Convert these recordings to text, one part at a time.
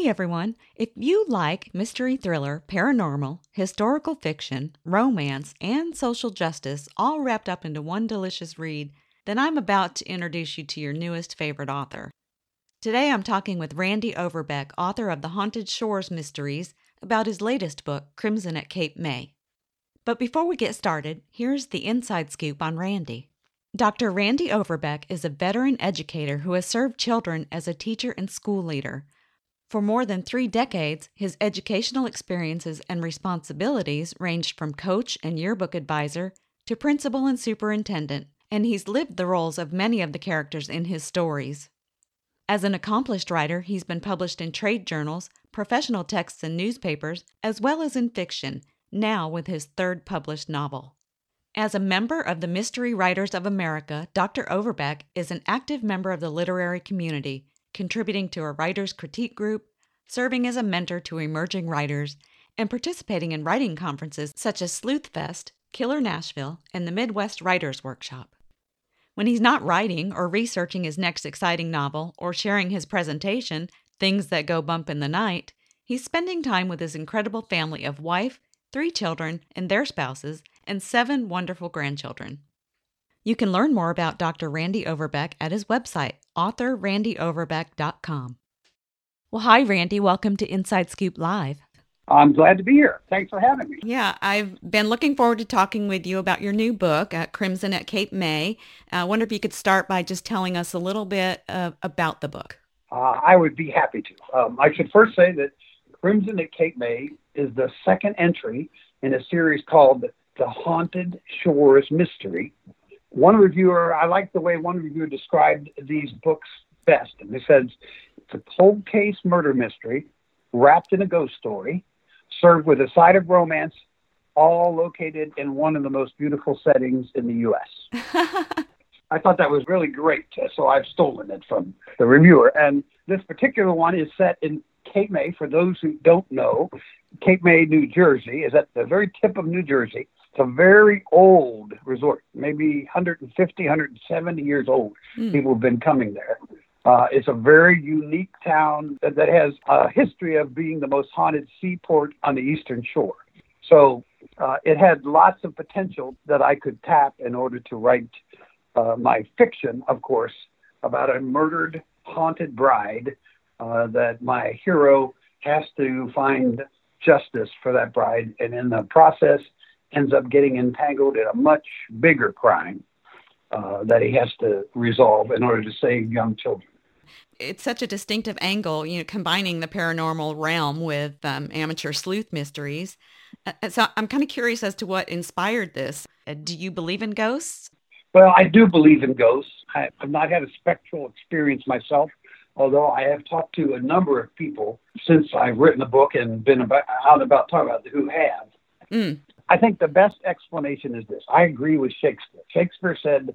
Hey everyone! If you like mystery thriller, paranormal, historical fiction, romance, and social justice all wrapped up into one delicious read, then I'm about to introduce you to your newest favorite author. Today I'm talking with Randy Overbeck, author of the Haunted Shores Mysteries, about his latest book, Crimson at Cape May. But before we get started, here's the inside scoop on Randy. Dr. Randy Overbeck is a veteran educator who has served children as a teacher and school leader. For more than three decades, his educational experiences and responsibilities ranged from coach and yearbook advisor to principal and superintendent, and he's lived the roles of many of the characters in his stories. As an accomplished writer, he's been published in trade journals, professional texts and newspapers, as well as in fiction, now with his third published novel. As a member of the Mystery Writers of America, Dr. Overbeck is an active member of the literary community contributing to a writer's critique group, serving as a mentor to emerging writers, and participating in writing conferences such as Sleuthfest, Killer Nashville, and the Midwest Writers Workshop. When he's not writing or researching his next exciting novel or sharing his presentation, Things That Go Bump in the Night, he's spending time with his incredible family of wife, three children, and their spouses, and seven wonderful grandchildren. You can learn more about Dr. Randy Overbeck at his website, authorrandyoverbeck.com. Well, hi, Randy. Welcome to Inside Scoop Live. I'm glad to be here. Thanks for having me. Yeah, I've been looking forward to talking with you about your new book, uh, Crimson at Cape May. Uh, I wonder if you could start by just telling us a little bit uh, about the book. Uh, I would be happy to. Um, I should first say that Crimson at Cape May is the second entry in a series called The Haunted Shores Mystery, one reviewer, I like the way one reviewer described these books best. And he says it's a cold case murder mystery wrapped in a ghost story, served with a side of romance, all located in one of the most beautiful settings in the U.S. I thought that was really great, so I've stolen it from the reviewer. And this particular one is set in Cape May. For those who don't know, Cape May, New Jersey, is at the very tip of New Jersey. It's a very old resort, maybe 150, 170 years old. Mm. People have been coming there. Uh, it's a very unique town that, that has a history of being the most haunted seaport on the eastern shore. So uh, it had lots of potential that I could tap in order to write uh, my fiction, of course, about a murdered, haunted bride uh, that my hero has to find justice for that bride. And in the process, ends up getting entangled in a much bigger crime uh, that he has to resolve in order to save young children. It's such a distinctive angle, you know, combining the paranormal realm with um, amateur sleuth mysteries. Uh, so I'm kind of curious as to what inspired this. Uh, do you believe in ghosts? Well, I do believe in ghosts. I, have not had a spectral experience myself, although I have talked to a number of people since I've written the book and been about, out about talking about who have. Mm. I think the best explanation is this. I agree with Shakespeare. Shakespeare said,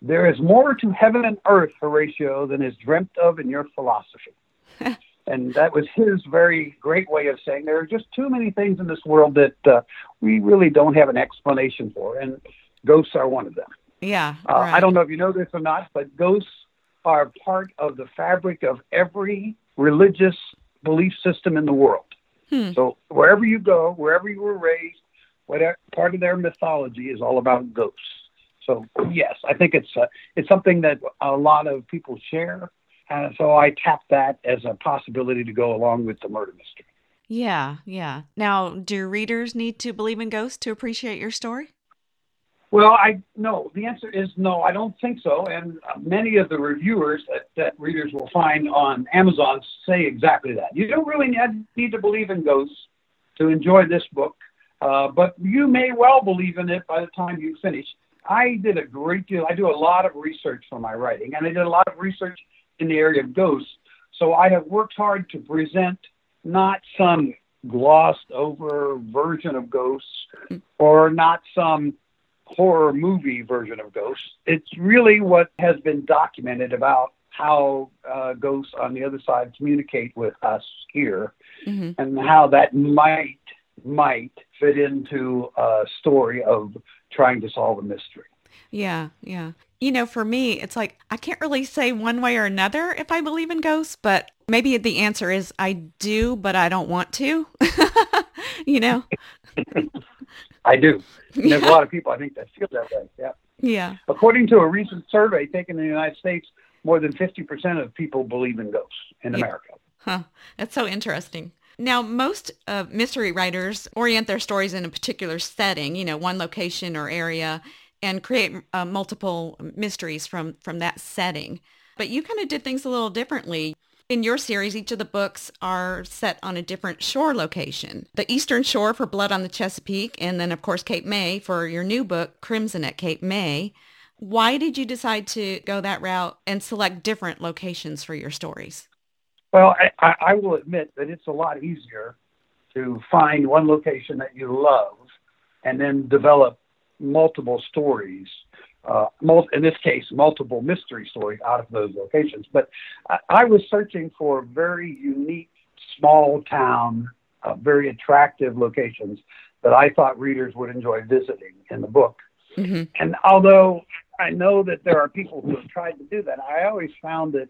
There is more to heaven and earth, Horatio, than is dreamt of in your philosophy. and that was his very great way of saying there are just too many things in this world that uh, we really don't have an explanation for, and ghosts are one of them. Yeah. Uh, right. I don't know if you know this or not, but ghosts are part of the fabric of every religious belief system in the world. Hmm. So wherever you go, wherever you were raised, whatever part of their mythology is all about ghosts. So yes, I think it's uh, it's something that a lot of people share, and so I tap that as a possibility to go along with the murder mystery. Yeah, yeah. Now, do readers need to believe in ghosts to appreciate your story? Well, I no. The answer is no. I don't think so. And many of the reviewers that, that readers will find on Amazon say exactly that. You don't really need to believe in ghosts to enjoy this book. Uh, but you may well believe in it by the time you finish. I did a great deal. I do a lot of research for my writing, and I did a lot of research in the area of ghosts. So I have worked hard to present not some glossed over version of ghosts or not some horror movie version of ghosts. It's really what has been documented about how uh, ghosts on the other side communicate with us here mm-hmm. and how that might might fit into a story of trying to solve a mystery. Yeah, yeah. You know, for me, it's like I can't really say one way or another if I believe in ghosts, but maybe the answer is I do, but I don't want to. you know? I do. And there's a lot of people I think that feel that way. Yeah. Yeah. According to a recent survey taken in the United States, more than 50% of people believe in ghosts in yeah. America. Huh. That's so interesting. Now, most uh, mystery writers orient their stories in a particular setting, you know, one location or area, and create uh, multiple mysteries from from that setting. But you kind of did things a little differently. In your series, each of the books are set on a different shore location. The Eastern Shore for Blood on the Chesapeake, and then, of course, Cape May for your new book, Crimson at Cape May. Why did you decide to go that route and select different locations for your stories? Well, I, I will admit that it's a lot easier to find one location that you love and then develop multiple stories. Uh, mul- in this case, multiple mystery stories out of those locations. But I, I was searching for very unique, small town, uh, very attractive locations that I thought readers would enjoy visiting in the book. Mm-hmm. And although I know that there are people who have tried to do that, I always found that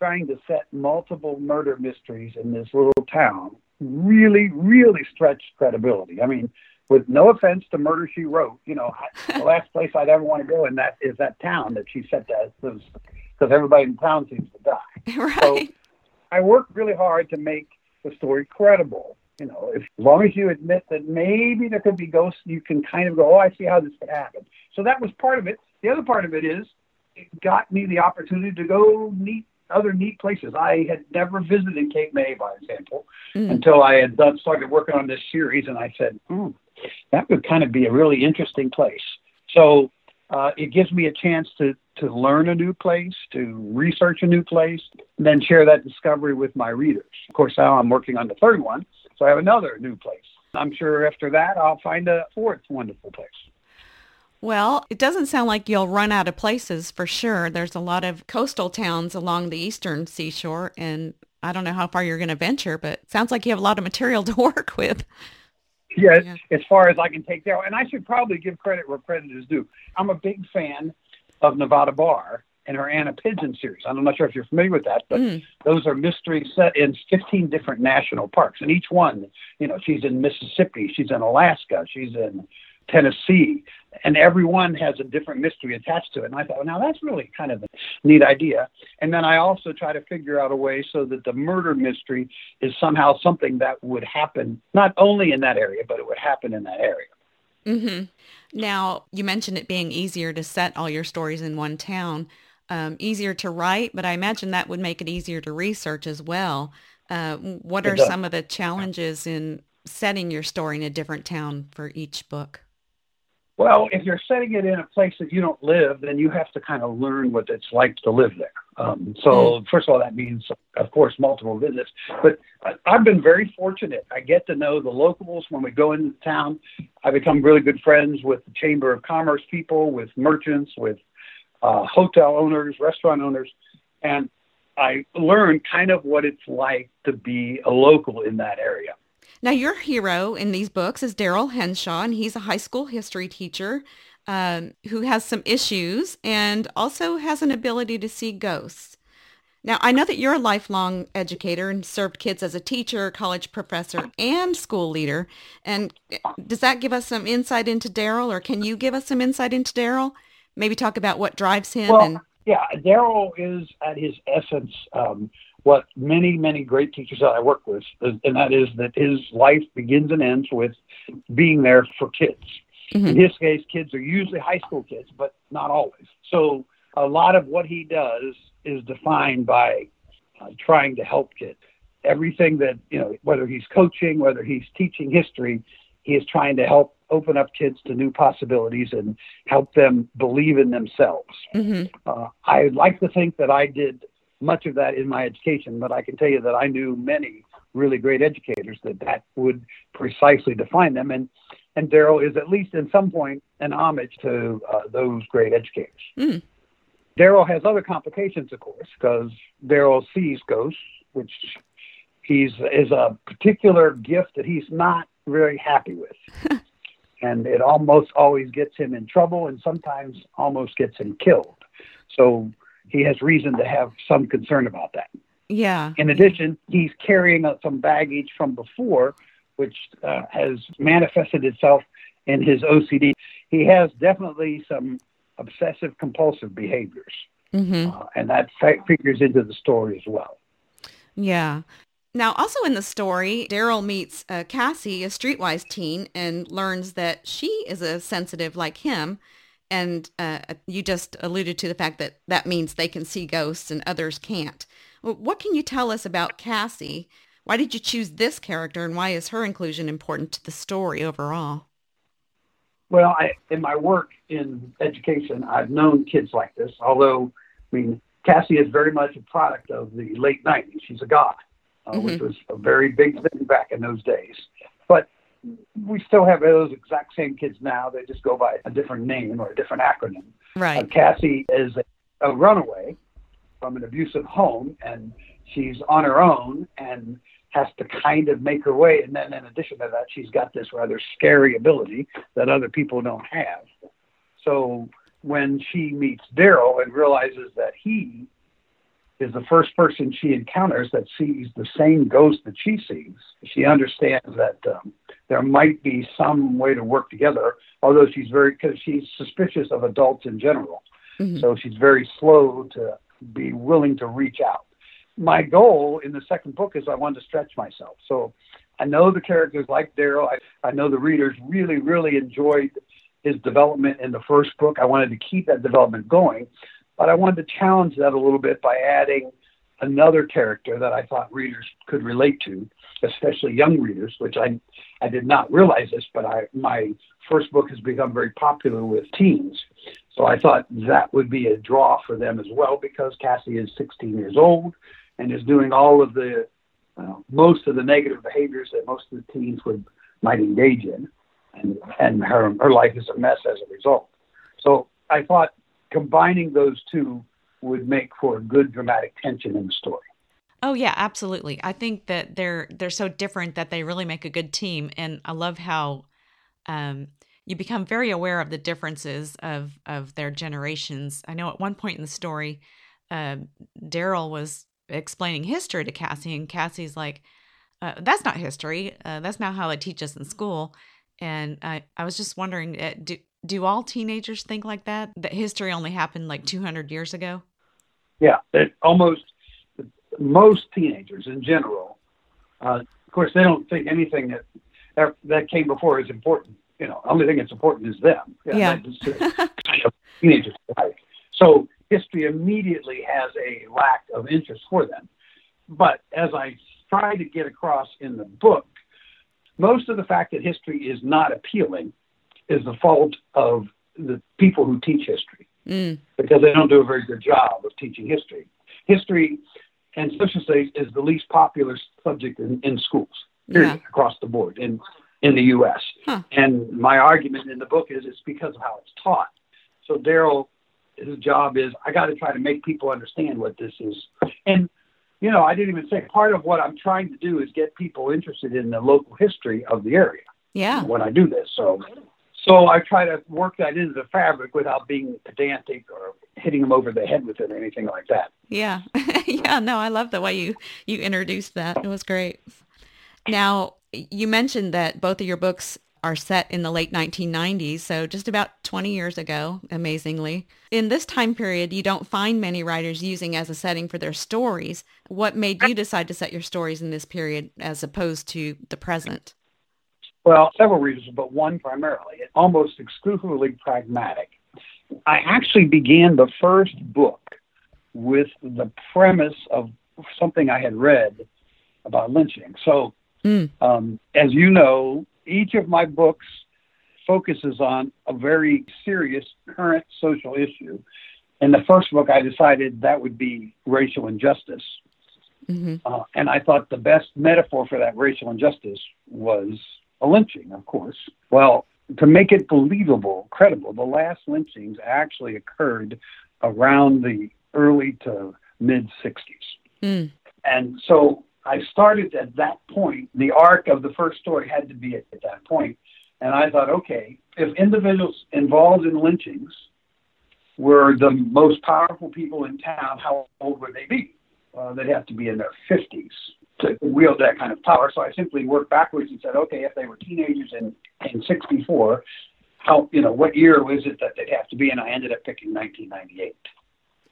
trying to set multiple murder mysteries in this little town really, really stretched credibility. I mean, with no offense to Murder She Wrote, you know, the last place I'd ever want to go in that is that town that she set that because everybody in town seems to die. Right. So I worked really hard to make the story credible. You know, if, as long as you admit that maybe there could be ghosts, you can kind of go, oh, I see how this could happen. So that was part of it. The other part of it is it got me the opportunity to go meet other neat places. I had never visited Cape May, by example, mm. until I had done, started working on this series, and I said, mm, that would kind of be a really interesting place. So uh, it gives me a chance to to learn a new place, to research a new place, and then share that discovery with my readers. Of course, now I'm working on the third one, so I have another new place. I'm sure after that I'll find a fourth wonderful place. Well, it doesn't sound like you'll run out of places for sure. There's a lot of coastal towns along the eastern seashore, and I don't know how far you're going to venture, but sounds like you have a lot of material to work with. Yeah, yeah, as far as I can take there. And I should probably give credit where credit is due. I'm a big fan of Nevada Barr and her Anna Pigeon series. I'm not sure if you're familiar with that, but mm. those are mysteries set in 15 different national parks. And each one, you know, she's in Mississippi, she's in Alaska, she's in Tennessee, and everyone has a different mystery attached to it. And I thought, well, now that's really kind of a neat idea. And then I also try to figure out a way so that the murder mystery is somehow something that would happen not only in that area, but it would happen in that area. Mm-hmm. Now, you mentioned it being easier to set all your stories in one town, um, easier to write, but I imagine that would make it easier to research as well. Uh, what are some of the challenges in setting your story in a different town for each book? Well, if you're setting it in a place that you don't live, then you have to kind of learn what it's like to live there. Um, so, mm. first of all, that means, of course, multiple visits. But I've been very fortunate. I get to know the locals when we go into town. I become really good friends with the Chamber of Commerce people, with merchants, with uh, hotel owners, restaurant owners, and I learn kind of what it's like to be a local in that area. Now, your hero in these books is Daryl Henshaw, and he's a high school history teacher um, who has some issues and also has an ability to see ghosts. Now, I know that you're a lifelong educator and served kids as a teacher, college professor, and school leader. And does that give us some insight into Daryl, or can you give us some insight into Daryl? Maybe talk about what drives him. Well, and... yeah, Daryl is at his essence um, what many, many great teachers that I work with, and that is that his life begins and ends with being there for kids. Mm-hmm. In his case, kids are usually high school kids, but not always. So a lot of what he does is defined by uh, trying to help kids. Everything that, you know, whether he's coaching, whether he's teaching history, he is trying to help open up kids to new possibilities and help them believe in themselves. Mm-hmm. Uh, I like to think that I did much of that in my education, but I can tell you that I knew many really great educators, that that would precisely define them. And and Daryl is at least in some point an homage to uh, those great educators. Mm. Daryl has other complications, of course, because Daryl sees ghosts, which he's is a particular gift that he's not very happy with. and it almost always gets him in trouble and sometimes almost gets him killed. So he has reason to have some concern about that. Yeah. In addition, he's carrying some baggage from before, which uh, has manifested itself in his OCD. He has definitely some obsessive compulsive behaviors, mm-hmm. uh, and that figures into the story as well. Yeah. Now, also in the story, Daryl meets uh, Cassie, a streetwise teen, and learns that she is a sensitive like him. And uh, you just alluded to the fact that that means they can see ghosts and others can't. What can you tell us about Cassie? Why did you choose this character, and why is her inclusion important to the story overall? Well, I, in my work in education, I've known kids like this. Although, I mean, Cassie is very much a product of the late '90s. She's a god uh, mm-hmm. which was a very big thing back in those days. But we still have those exact same kids now. They just go by a different name or a different acronym. Right. Uh, Cassie is a, a runaway from an abusive home, and she's on her own and has to kind of make her way. And then, in addition to that, she's got this rather scary ability that other people don't have. So when she meets Daryl and realizes that he is the first person she encounters that sees the same ghost that she sees. She understands that um, there might be some way to work together, although she's very, because she's suspicious of adults in general. Mm-hmm. So she's very slow to be willing to reach out. My goal in the second book is I wanted to stretch myself. So I know the characters like Daryl. I, I know the readers really, really enjoyed his development in the first book. I wanted to keep that development going. But I wanted to challenge that a little bit by adding another character that I thought readers could relate to, especially young readers, which I I did not realize this, but I my first book has become very popular with teens. So I thought that would be a draw for them as well because Cassie is 16 years old and is doing all of the uh, most of the negative behaviors that most of the teens would might engage in, and and her her life is a mess as a result. So I thought combining those two would make for a good dramatic tension in the story. Oh yeah, absolutely. I think that they're they're so different that they really make a good team, and I love how um, you become very aware of the differences of of their generations. I know at one point in the story, uh, Daryl was explaining history to Cassie, and Cassie's like, uh, "That's not history. Uh, that's not how they teach us in school." And I I was just wondering, uh, do do all teenagers think like that? That history only happened like 200 years ago? Yeah, almost most teenagers in general. Uh, of course, they don't think anything that that came before is important. You know, only thing that's important is them. Yeah. yeah. kind teenagers like. So history immediately has a lack of interest for them. But as I try to get across in the book, most of the fact that history is not appealing is the fault of the people who teach history mm. because they don't do a very good job of teaching history. History and social studies is the least popular subject in, in schools, period, yeah. across the board in, in the U.S. Huh. And my argument in the book is it's because of how it's taught. So Daryl, his job is I got to try to make people understand what this is. And you know, I didn't even say part of what I'm trying to do is get people interested in the local history of the area. Yeah. When I do this, so so I try to work that into the fabric without being pedantic or hitting them over the head with it or anything like that. Yeah. yeah, no, I love the way you you introduced that. It was great. Now, you mentioned that both of your books are set in the late 1990s, so just about 20 years ago, amazingly. In this time period, you don't find many writers using as a setting for their stories. What made you decide to set your stories in this period as opposed to the present? Well, several reasons, but one primarily, almost exclusively pragmatic. I actually began the first book with the premise of something I had read about lynching. So, mm. um, as you know, each of my books focuses on a very serious current social issue. In the first book, I decided that would be racial injustice. Mm-hmm. Uh, and I thought the best metaphor for that racial injustice was a lynching, of course. Well, to make it believable, credible, the last lynchings actually occurred around the early to mid 60s. Mm. And so I started at that point. The arc of the first story had to be at, at that point. And I thought, okay, if individuals involved in lynchings were the most powerful people in town, how old would they be? Uh, they'd have to be in their 50s to wield that kind of power. So I simply worked backwards and said, okay, if they were teenagers in, in 64, how, you know, what year was it that they'd have to be? And I ended up picking 1998.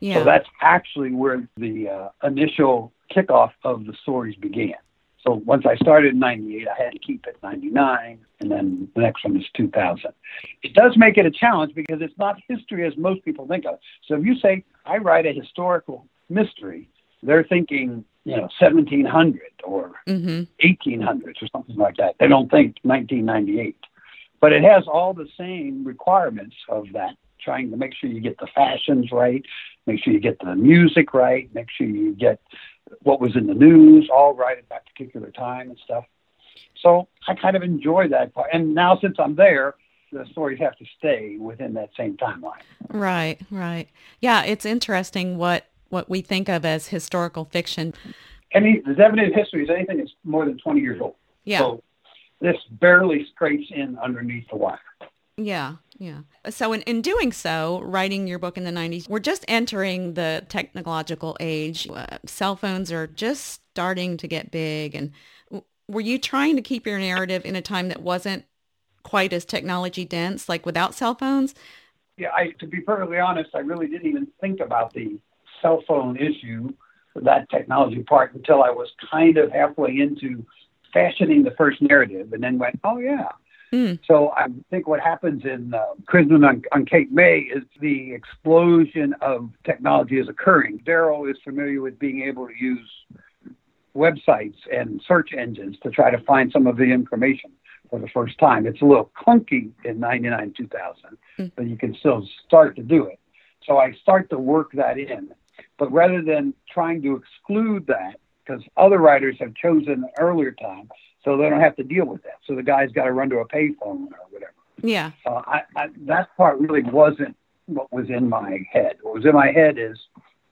Yeah. So that's actually where the uh, initial kickoff of the stories began. So once I started in 98, I had to keep it 99, and then the next one is 2000. It does make it a challenge because it's not history as most people think of. So if you say, I write a historical mystery, they're thinking, you know, 1700 or mm-hmm. 1800s or something like that. They don't think 1998. But it has all the same requirements of that, trying to make sure you get the fashions right, make sure you get the music right, make sure you get what was in the news all right at that particular time and stuff. So I kind of enjoy that part. And now since I'm there, the stories have to stay within that same timeline. Right, right. Yeah, it's interesting what what we think of as historical fiction. Any evidence history is anything that's more than 20 years old. Yeah. So this barely scrapes in underneath the wire. Yeah, yeah. So in, in doing so, writing your book in the 90s, we're just entering the technological age. Uh, cell phones are just starting to get big. And w- were you trying to keep your narrative in a time that wasn't quite as technology dense, like without cell phones? Yeah, I, to be perfectly honest, I really didn't even think about the cell phone issue, that technology part, until I was kind of halfway into fashioning the first narrative and then went, oh, yeah Mm. So I think what happens in uh, Crimson on, on Cape May is the explosion of technology is occurring. Daryl is familiar with being able to use websites and search engines to try to find some of the information for the first time. It's a little clunky in 99 2000, mm. but you can still start to do it. So I start to work that in. But rather than trying to exclude that, because other writers have chosen an earlier time so they don't have to deal with that. So the guy's got to run to a payphone or whatever. Yeah. Uh, I, I, that part really wasn't what was in my head. What was in my head is,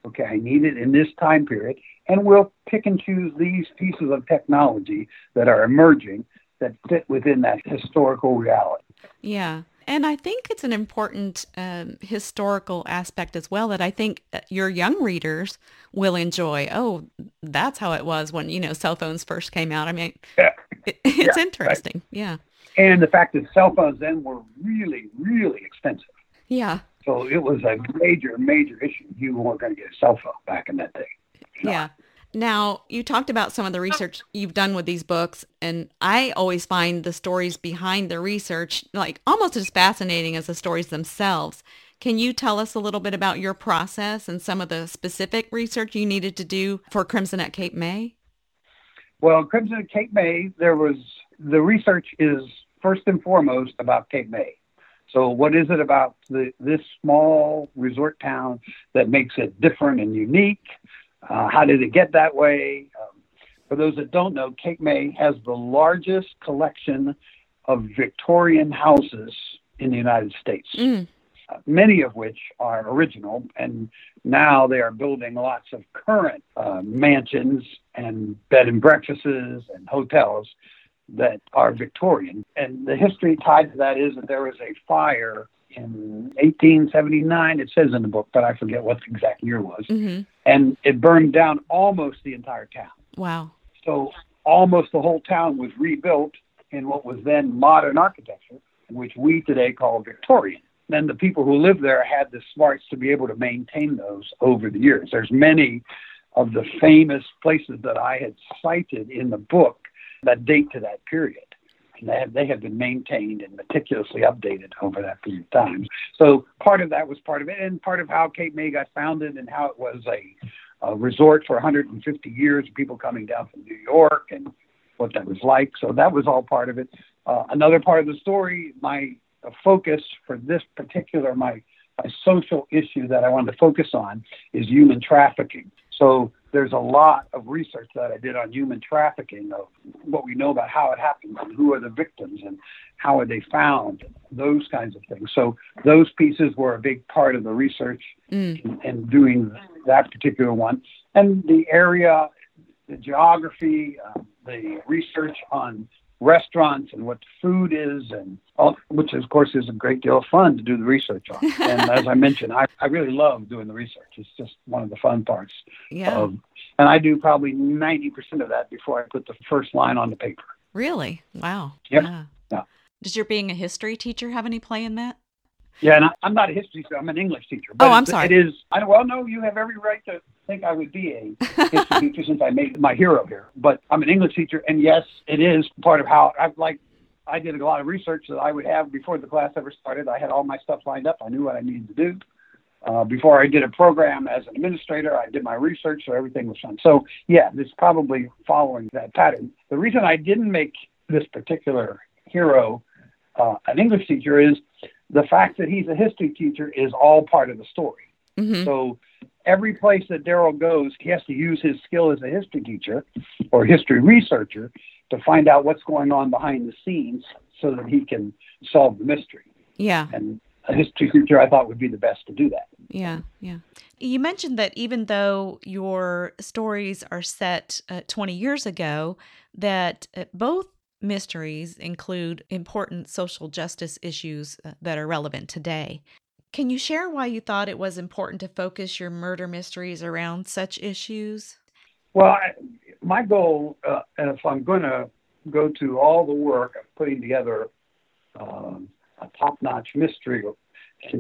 okay, I need it in this time period, and we'll pick and choose these pieces of technology that are emerging that fit within that historical reality. Yeah. And I think it's an important um, historical aspect as well that I think your young readers will enjoy. Oh, that's how it was when, you know, cell phones first came out. I mean, yeah. it, it's yeah, interesting. Right. Yeah. And the fact that cell phones then were really, really expensive. Yeah. So it was a major, major issue. You weren't going to get a cell phone back in that day. Yeah. Now, you talked about some of the oh. research you've done with these books, and I always find the stories behind the research like almost as fascinating as the stories themselves. Can you tell us a little bit about your process and some of the specific research you needed to do for Crimson at Cape May? Well, Crimson at Cape May, there was the research is first and foremost about Cape May. So, what is it about the, this small resort town that makes it different and unique? Uh, how did it get that way? Um, for those that don't know, Cape May has the largest collection of Victorian houses in the United States, mm. uh, many of which are original, and now they are building lots of current uh, mansions and bed and breakfasts and hotels that are Victorian. And the history tied to that is that there was a fire in 1879. It says in the book, but I forget what the exact year was. Mm-hmm. And it burned down almost the entire town. Wow. So almost the whole town was rebuilt in what was then modern architecture, which we today call Victorian. Then the people who lived there had the smarts to be able to maintain those over the years. There's many of the famous places that I had cited in the book that date to that period and they have, they have been maintained and meticulously updated over that period of time. So part of that was part of it, and part of how Cape May got founded and how it was a, a resort for 150 years, people coming down from New York and what that was like. So that was all part of it. Uh, another part of the story, my focus for this particular my, my social issue that I wanted to focus on is human trafficking. So there's a lot of research that I did on human trafficking of what we know about how it happens and who are the victims and how are they found, those kinds of things. So those pieces were a big part of the research mm. in, in, doing that particular one. And the area, the geography, uh, the research on restaurants and what food is, and all, which of course is a great deal of fun to do the research on. and as I mentioned, I, I really love doing the research. It's just one of the fun parts. Yeah. Of, and I do probably 90% of that before I put the first line on the paper. Really? Wow. Yep. Yeah. yeah. Does your being a history teacher have any play in that? Yeah, and I, am not a history teacher. I'm an English teacher. oh, I'm sorry. It is. I well, no, you have every right to think I would be a history teacher since I made my hero here. But I'm an English teacher, and yes, it is part of how I like. I did a lot of research that I would have before the class ever started. I had all my stuff lined up. I knew what I needed to do. Uh, before I did a program as an administrator, I did my research, so everything was done. So yeah, this probably following that pattern. The reason I didn't make this particular hero uh, an English teacher is the fact that he's a history teacher is all part of the story. Mm-hmm. So every place that Daryl goes, he has to use his skill as a history teacher or history researcher to find out what's going on behind the scenes so that he can solve the mystery. Yeah. And a history teacher, I thought, would be the best to do that. Yeah, yeah. You mentioned that even though your stories are set uh, 20 years ago, that uh, both mysteries include important social justice issues uh, that are relevant today. Can you share why you thought it was important to focus your murder mysteries around such issues? Well, I, my goal, uh, and if I'm going to go to all the work of putting together um, a top notch mystery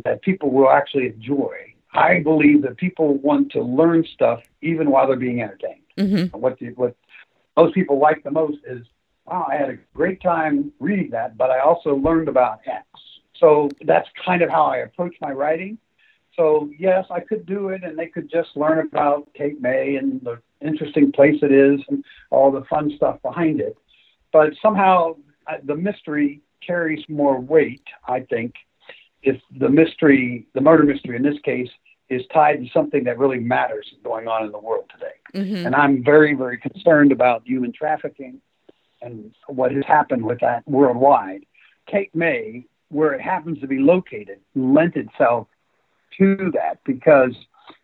that people will actually enjoy, I believe that people want to learn stuff even while they're being entertained. Mm-hmm. What, the, what most people like the most is wow, I had a great time reading that, but I also learned about X. So that's kind of how I approach my writing. So yes, I could do it, and they could just learn about Cape May and the interesting place it is, and all the fun stuff behind it. But somehow the mystery carries more weight, I think, if the mystery, the murder mystery in this case, is tied to something that really matters going on in the world today. Mm-hmm. And I'm very, very concerned about human trafficking and what has happened with that worldwide. Cape May, where it happens to be located, lent itself to that because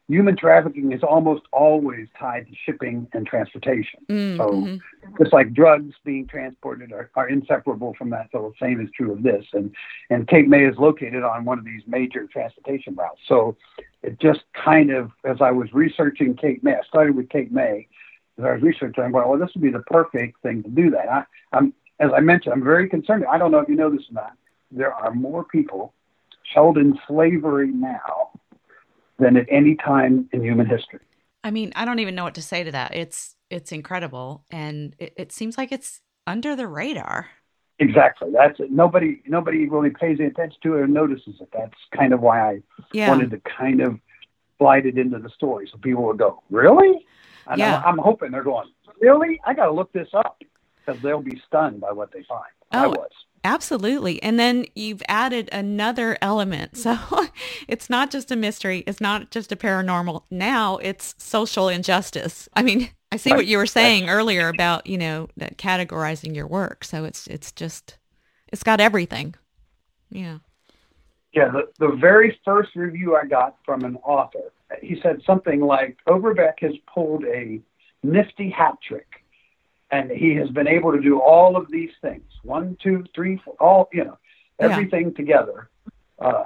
human trafficking is almost always tied to shipping and transportation. Mm, mm-hmm. So just like drugs being transported are, are, inseparable from that, so the same is true of this. And and Cape May is located on one of these major transportation routes. So it just kind of, as I was researching Cape May, I started with Cape May, as I was researching, I'm going, well, this would be the perfect thing to do that. I, I'm, as I mentioned, I'm very concerned. I don't know if you know this or not. There are more people held in slavery now than at any time in human history. I mean, I don't even know what to say to that. It's it's incredible, and it, it seems like it's under the radar. Exactly. That's it. Nobody nobody really pays any attention to it or notices it. That's kind of why I yeah. wanted to kind of slide it into the story so people would go, really? And yeah. I'm, I'm hoping they're going, really? I got to look this up because they'll be stunned by what they find. Oh, I was. Absolutely. And then you've added another element. So it's not just a mystery, it's not just a paranormal. Now it's social injustice. I mean, I see right. what you were saying earlier about, you know, that categorizing your work. So it's it's just it's got everything. Yeah. Yeah, the, the very first review I got from an author he said something like Overbeck has pulled a nifty hat trick, and he has been able to do all of these things one, two, three, four, all you know, everything yeah. together, uh,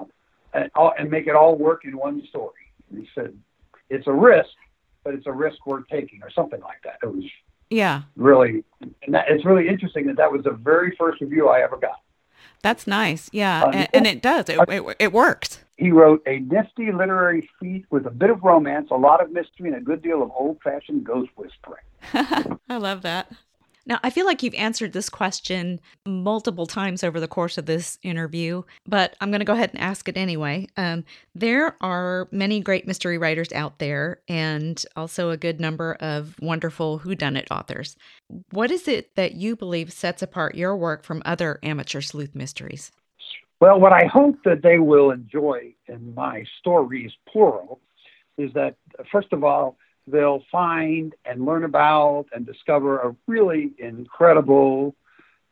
and, all, and make it all work in one story. And he said it's a risk, but it's a risk worth taking, or something like that. It was yeah, really, and that, it's really interesting that that was the very first review I ever got. That's nice. Yeah, uh, and, and, it does. It, it, it works. He wrote a nifty literary feat with a bit of romance, a lot of mystery, and a good deal of old fashioned ghost whispering. I love that. Now, I feel like you've answered this question multiple times over the course of this interview, but I'm going to go ahead and ask it anyway. Um, there are many great mystery writers out there, and also a good number of wonderful whodunit authors. What is it that you believe sets apart your work from other amateur sleuth mysteries? Well, what I hope that they will enjoy in my stories, plural, is that, first of all, they'll find and learn about and discover a really incredible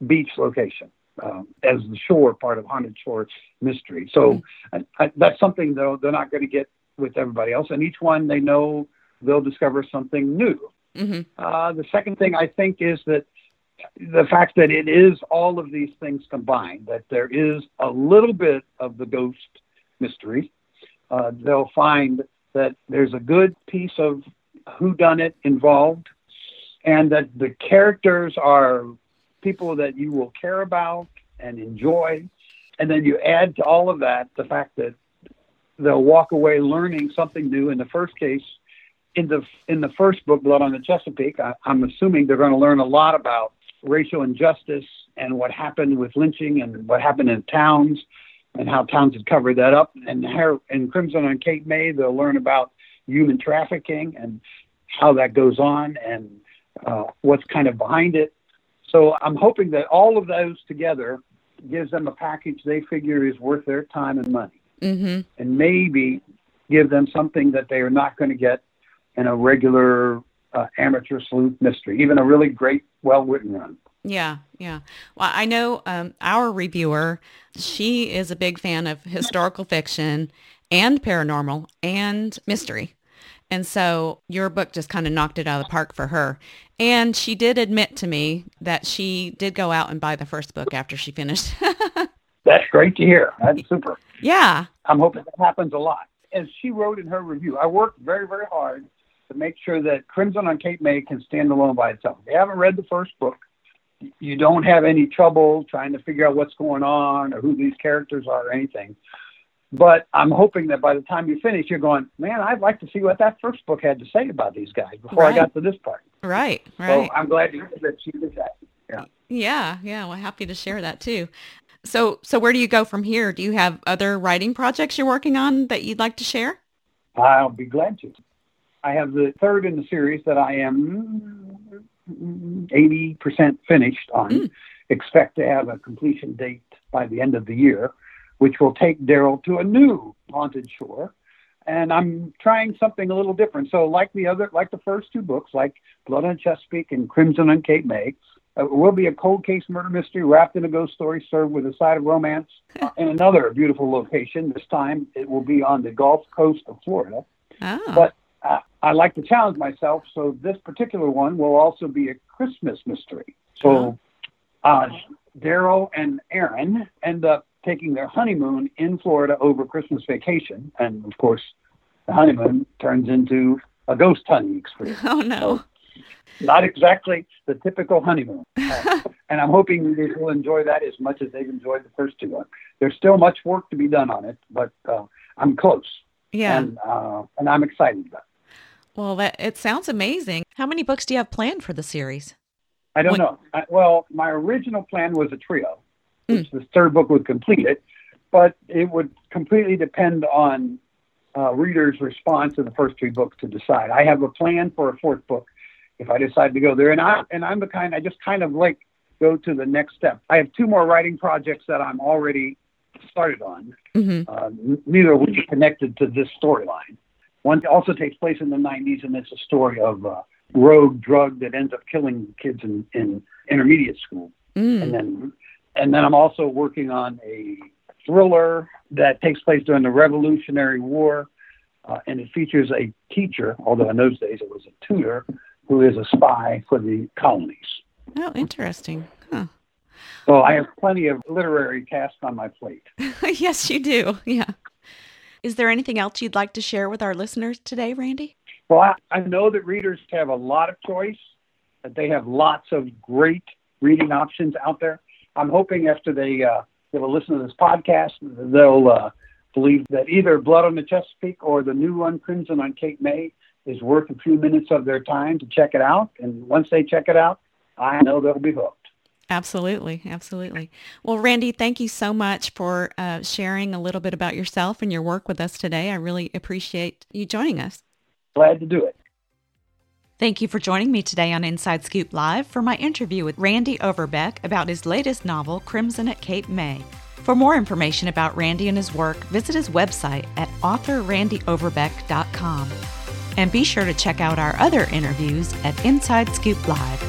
beach location um, as the shore part of Haunted Shore Mystery. So mm-hmm. I, I, that's something though they're not going to get with everybody else, and each one they know they'll discover something new. Mm-hmm. Uh, the second thing I think is that the fact that it is all of these things combined, that there is a little bit of the ghost mystery. Uh, they'll find that there's a good piece of who done it involved, and that the characters are people that you will care about and enjoy. And then you add to all of that the fact that they'll walk away learning something new. In the first case, in the in the first book, Blood on the Chesapeake, I, I'm assuming they're going to learn a lot about racial injustice and what happened with lynching and what happened in towns and how towns had covered that up. And in Crimson on Cape May, they'll learn about human trafficking and how that goes on and uh, what's kind of behind it. So I'm hoping that all of those together gives them a package they figure is worth their time and money, mm-hmm. and maybe give them something that they are not going to get in a regular uh, amateur sleuth mystery, even a really great, well written run. Yeah, yeah. Well, I know um, our reviewer, she is a big fan of historical fiction and paranormal and mystery. And so your book just kind of knocked it out of the park for her. And she did admit to me that she did go out and buy the first book after she finished. That's great to hear. That's super. Yeah. I'm hoping that happens a lot. As she wrote in her review, I worked very, very hard to make sure that Crimson on Cape May can stand alone by itself. If you haven't read the first book, you don't have any trouble trying to figure out what's going on or who these characters are or anything. But I'm hoping that by the time you finish, you're going, man, I'd like to see what that first book had to say about these guys before right. I got to this part. Right, right. So I'm glad to hear that she did that. Yeah. Yeah, yeah. Well, happy to share that too. So, so where do you go from here? Do you have other writing projects you're working on that you'd like to share? I'll be glad to. I have the third in the series that I am 80% finished on. Mm. Expect to have a completion date by the end of the year which will take Daryl to a new haunted shore. And I'm trying something a little different. So, like the other, like the first two books, like Blood on Chesapeake and Crimson on Cape May, uh, it will be a cold case murder mystery wrapped in a ghost story, served with a side of romance uh, in another beautiful location. This time, it will be on the Gulf Coast of Florida. Oh. But uh, I like to challenge myself, so this particular one will also be a Christmas mystery. So, oh. uh, Daryl and Erin end up taking their honeymoon in Florida over Christmas vacation. And of course, the honeymoon turns into a ghost hunting experience. Oh, no. So, not exactly the typical honeymoon. Uh, and I'm hoping they will enjoy that as much as they've enjoyed the first two. There's still much work to be done on it, but uh, I'm close. Yeah. And, uh, and I'm excited about it. Well, that, it sounds amazing. How many books do you have planned for the series? I don't when... know. I, well, my original plan was a trio which mm. the third book would complete it. But it would completely depend on uh, readers' response to the first three books to decide. I have a plan for a fourth book if I decide to go there, and I and I'm the kind I just kind of like go to the next step. I have two more writing projects that I'm already started on, mm-hmm. uh, neither of which are connected to this storyline. One also takes place in the 90s, and it's a story of a rogue drug that ends up killing kids in, in intermediate school. Mm. And then and then I'm also working on a thriller that takes place during the Revolutionary War, uh, and it features a teacher, although in those days it was a tutor, who is a spy for the colonies. Oh, interesting. Huh. So I have plenty of literary tasks on my plate. yes, you do. Yeah. Is there anything else you'd like to share with our listeners today, Randy? Well, I, I know that readers have a lot of choice, that they have lots of great reading options out there. I'm hoping after they uh, give a listen to this podcast, they'll uh, believe that either Blood on the Chesapeake or the new one, Crimson on Cape May, is worth a few minutes of their time to check it out. And once they check it out, I know they'll be hooked. Absolutely, absolutely. Well, Randy, thank you so much for uh, sharing a little bit about yourself and your work with us today. I really appreciate you joining us. Glad to do it. Thank you for joining me today on Inside Scoop Live for my interview with Randy Overbeck about his latest novel, Crimson at Cape May. For more information about Randy and his work, visit his website at authorrandyoverbeck.com. And be sure to check out our other interviews at Inside Scoop Live